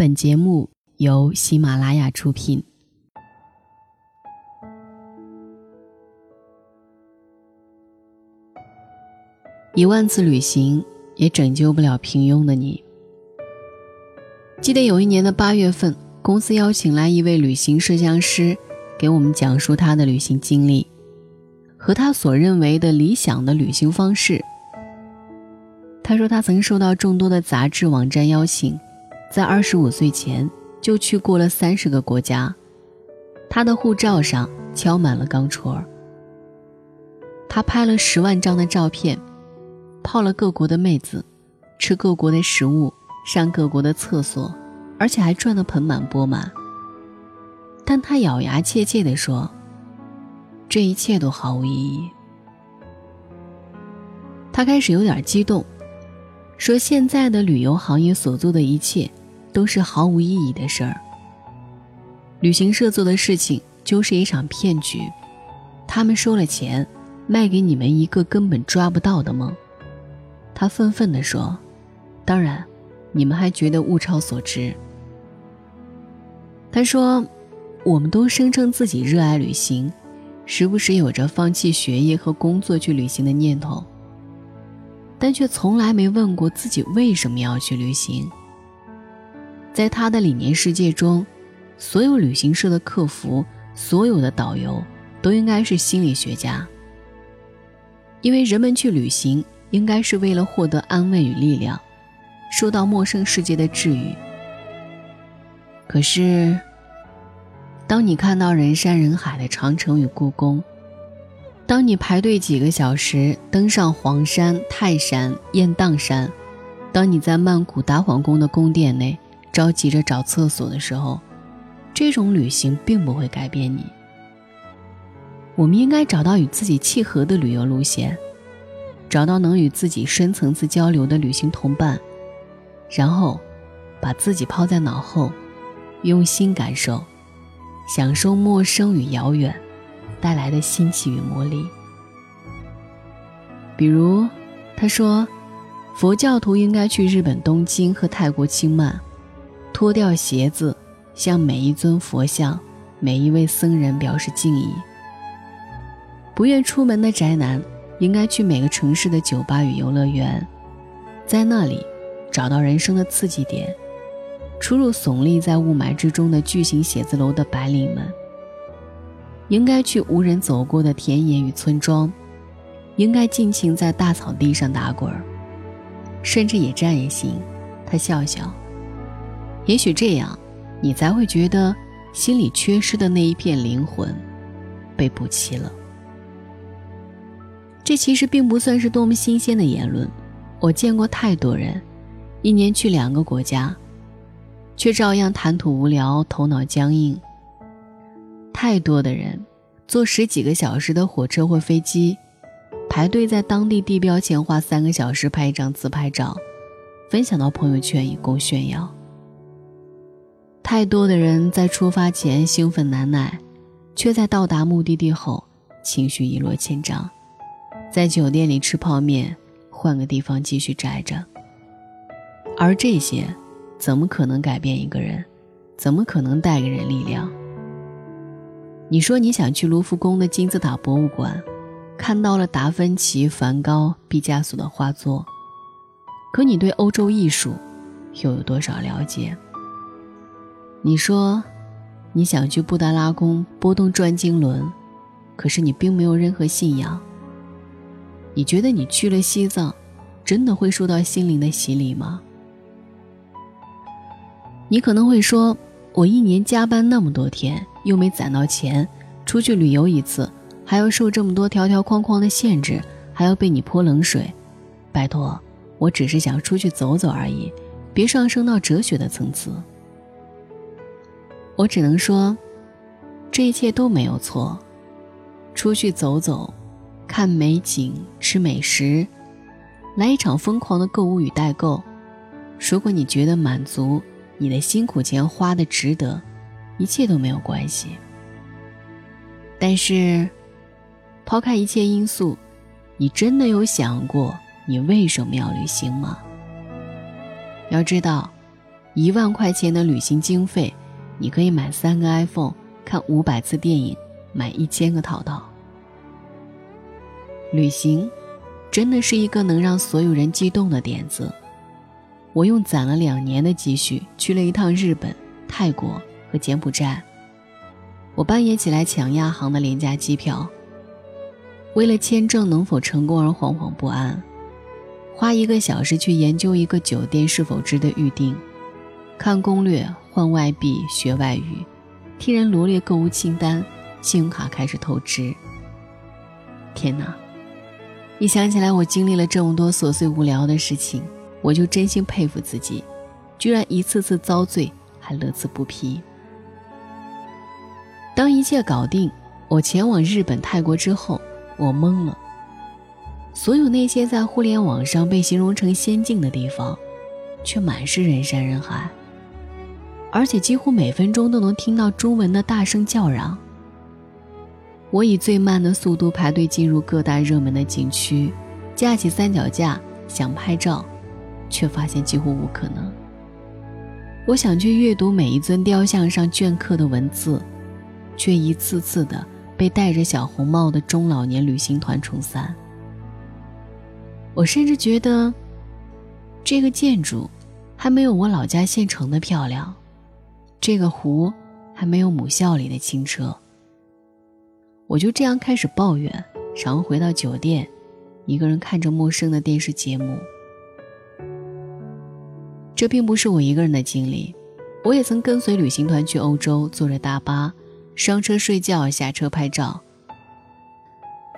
本节目由喜马拉雅出品。一万次旅行也拯救不了平庸的你。记得有一年的八月份，公司邀请来一位旅行摄像师，给我们讲述他的旅行经历和他所认为的理想的旅行方式。他说，他曾受到众多的杂志网站邀请，在二十五岁前就去过了三十个国家，他的护照上敲满了钢戳。他拍了十万张的照片。泡了各国的妹子，吃各国的食物，上各国的厕所，而且还赚得盆满钵满。但他咬牙切切地说：“这一切都毫无意义。”他开始有点激动，说：“现在的旅游行业所做的一切，都是毫无意义的事儿。旅行社做的事情就是一场骗局，他们收了钱，卖给你们一个根本抓不到的梦。”他愤愤地说：“当然，你们还觉得物超所值。”他说：“我们都声称自己热爱旅行，时不时有着放弃学业和工作去旅行的念头，但却从来没问过自己为什么要去旅行。”在他的理念世界中，所有旅行社的客服、所有的导游都应该是心理学家，因为人们去旅行。应该是为了获得安慰与力量，受到陌生世界的治愈。可是，当你看到人山人海的长城与故宫，当你排队几个小时登上黄山、泰山、雁荡山，当你在曼谷达皇宫的宫殿内着急着找厕所的时候，这种旅行并不会改变你。我们应该找到与自己契合的旅游路线。找到能与自己深层次交流的旅行同伴，然后把自己抛在脑后，用心感受，享受陌生与遥远带来的新奇与魔力。比如，他说，佛教徒应该去日本东京和泰国清迈，脱掉鞋子，向每一尊佛像、每一位僧人表示敬意。不愿出门的宅男。应该去每个城市的酒吧与游乐园，在那里找到人生的刺激点，出入耸立在雾霾之中的巨型写字楼的白领们。应该去无人走过的田野与村庄，应该尽情在大草地上打滚，甚至野战也行。他笑笑，也许这样，你才会觉得心里缺失的那一片灵魂被补齐了。这其实并不算是多么新鲜的言论，我见过太多人，一年去两个国家，却照样谈吐无聊、头脑僵硬。太多的人，坐十几个小时的火车或飞机，排队在当地地标前花三个小时拍一张自拍照，分享到朋友圈以供炫耀。太多的人在出发前兴奋难耐，却在到达目的地后情绪一落千丈。在酒店里吃泡面，换个地方继续宅着。而这些，怎么可能改变一个人？怎么可能带给人力量？你说你想去卢浮宫的金字塔博物馆，看到了达芬奇、梵高、毕加索的画作，可你对欧洲艺术又有多少了解？你说你想去布达拉宫拨动转经轮，可是你并没有任何信仰。你觉得你去了西藏，真的会受到心灵的洗礼吗？你可能会说，我一年加班那么多天，又没攒到钱，出去旅游一次，还要受这么多条条框框的限制，还要被你泼冷水。拜托，我只是想出去走走而已，别上升到哲学的层次。我只能说，这一切都没有错，出去走走。看美景，吃美食，来一场疯狂的购物与代购。如果你觉得满足，你的辛苦钱花的值得，一切都没有关系。但是，抛开一切因素，你真的有想过你为什么要旅行吗？要知道，一万块钱的旅行经费，你可以买三个 iPhone，看五百次电影，买一千个淘淘。旅行，真的是一个能让所有人激动的点子。我用攒了两年的积蓄去了一趟日本、泰国和柬埔寨。我半夜起来抢亚航的廉价机票，为了签证能否成功而惶惶不安，花一个小时去研究一个酒店是否值得预订，看攻略、换外币、学外语，听人罗列购物清单，信用卡开始透支。天哪！一想起来我经历了这么多琐碎无聊的事情。我就真心佩服自己，居然一次次遭罪还乐此不疲。当一切搞定，我前往日本、泰国之后，我懵了。所有那些在互联网上被形容成仙境的地方，却满是人山人海，而且几乎每分钟都能听到中文的大声叫嚷。我以最慢的速度排队进入各大热门的景区，架起三脚架想拍照。却发现几乎无可能。我想去阅读每一尊雕像上镌刻的文字，却一次次的被戴着小红帽的中老年旅行团冲散。我甚至觉得，这个建筑还没有我老家县城的漂亮，这个湖还没有母校里的清澈。我就这样开始抱怨，然后回到酒店，一个人看着陌生的电视节目。这并不是我一个人的经历，我也曾跟随旅行团去欧洲，坐着大巴，上车睡觉，下车拍照。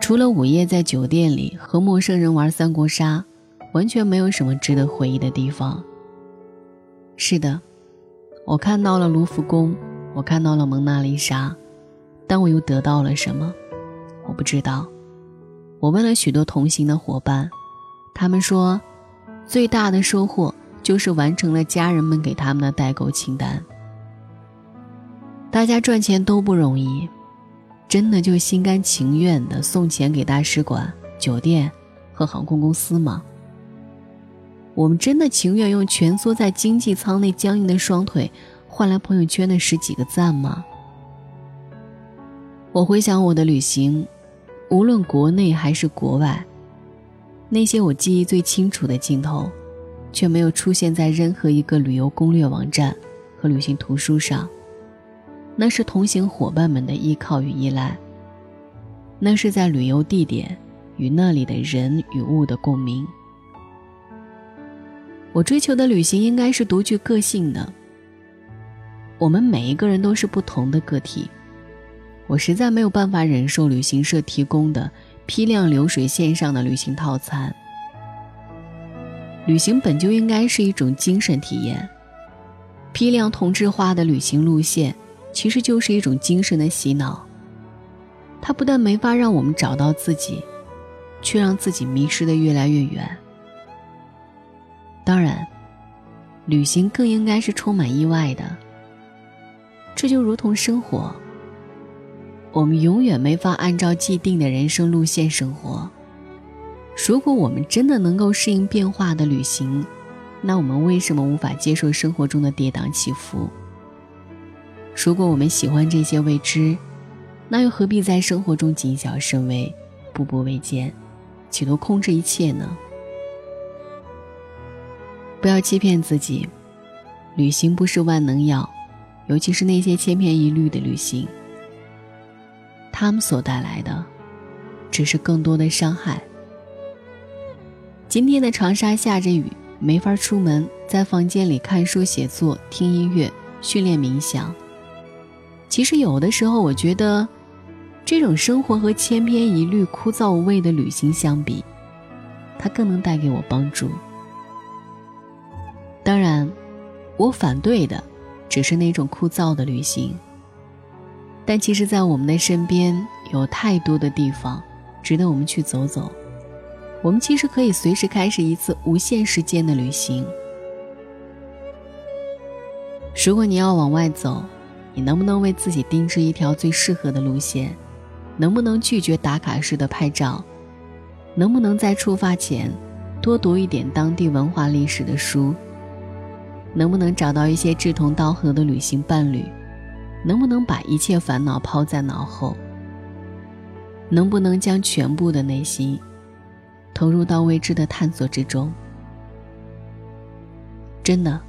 除了午夜在酒店里和陌生人玩三国杀，完全没有什么值得回忆的地方。是的，我看到了卢浮宫，我看到了蒙娜丽莎，但我又得到了什么？我不知道。我问了许多同行的伙伴，他们说，最大的收获。就是完成了家人们给他们的代购清单。大家赚钱都不容易，真的就心甘情愿的送钱给大使馆、酒店和航空公司吗？我们真的情愿用蜷缩在经济舱内僵硬的双腿，换来朋友圈的十几个赞吗？我回想我的旅行，无论国内还是国外，那些我记忆最清楚的镜头。却没有出现在任何一个旅游攻略网站和旅行图书上。那是同行伙伴们的依靠与依赖。那是在旅游地点与那里的人与物的共鸣。我追求的旅行应该是独具个性的。我们每一个人都是不同的个体。我实在没有办法忍受旅行社提供的批量流水线上的旅行套餐。旅行本就应该是一种精神体验，批量同质化的旅行路线其实就是一种精神的洗脑。它不但没法让我们找到自己，却让自己迷失的越来越远。当然，旅行更应该是充满意外的。这就如同生活，我们永远没法按照既定的人生路线生活。如果我们真的能够适应变化的旅行，那我们为什么无法接受生活中的跌宕起伏？如果我们喜欢这些未知，那又何必在生活中谨小慎微、步步维艰，企图控制一切呢？不要欺骗自己，旅行不是万能药，尤其是那些千篇一律的旅行，他们所带来的，只是更多的伤害。今天的长沙下着雨，没法出门，在房间里看书、写作、听音乐、训练冥想。其实有的时候，我觉得，这种生活和千篇一律、枯燥无味的旅行相比，它更能带给我帮助。当然，我反对的只是那种枯燥的旅行。但其实，在我们的身边，有太多的地方值得我们去走走。我们其实可以随时开始一次无限时间的旅行。如果你要往外走，你能不能为自己定制一条最适合的路线？能不能拒绝打卡式的拍照？能不能在出发前多读一点当地文化历史的书？能不能找到一些志同道合的旅行伴侣？能不能把一切烦恼抛在脑后？能不能将全部的内心投入到未知的探索之中？真的，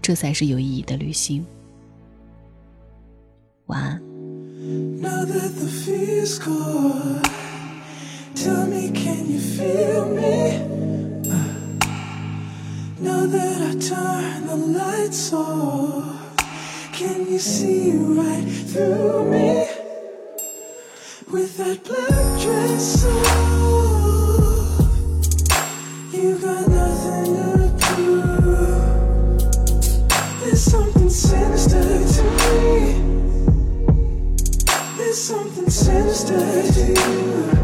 这才是有意义的旅行。晚安。Can you see right through me with that black dress on? You got nothing to prove. There's something sinister to me. There's something sinister to you.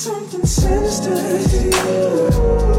something sinister to you.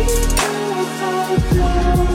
Thank you.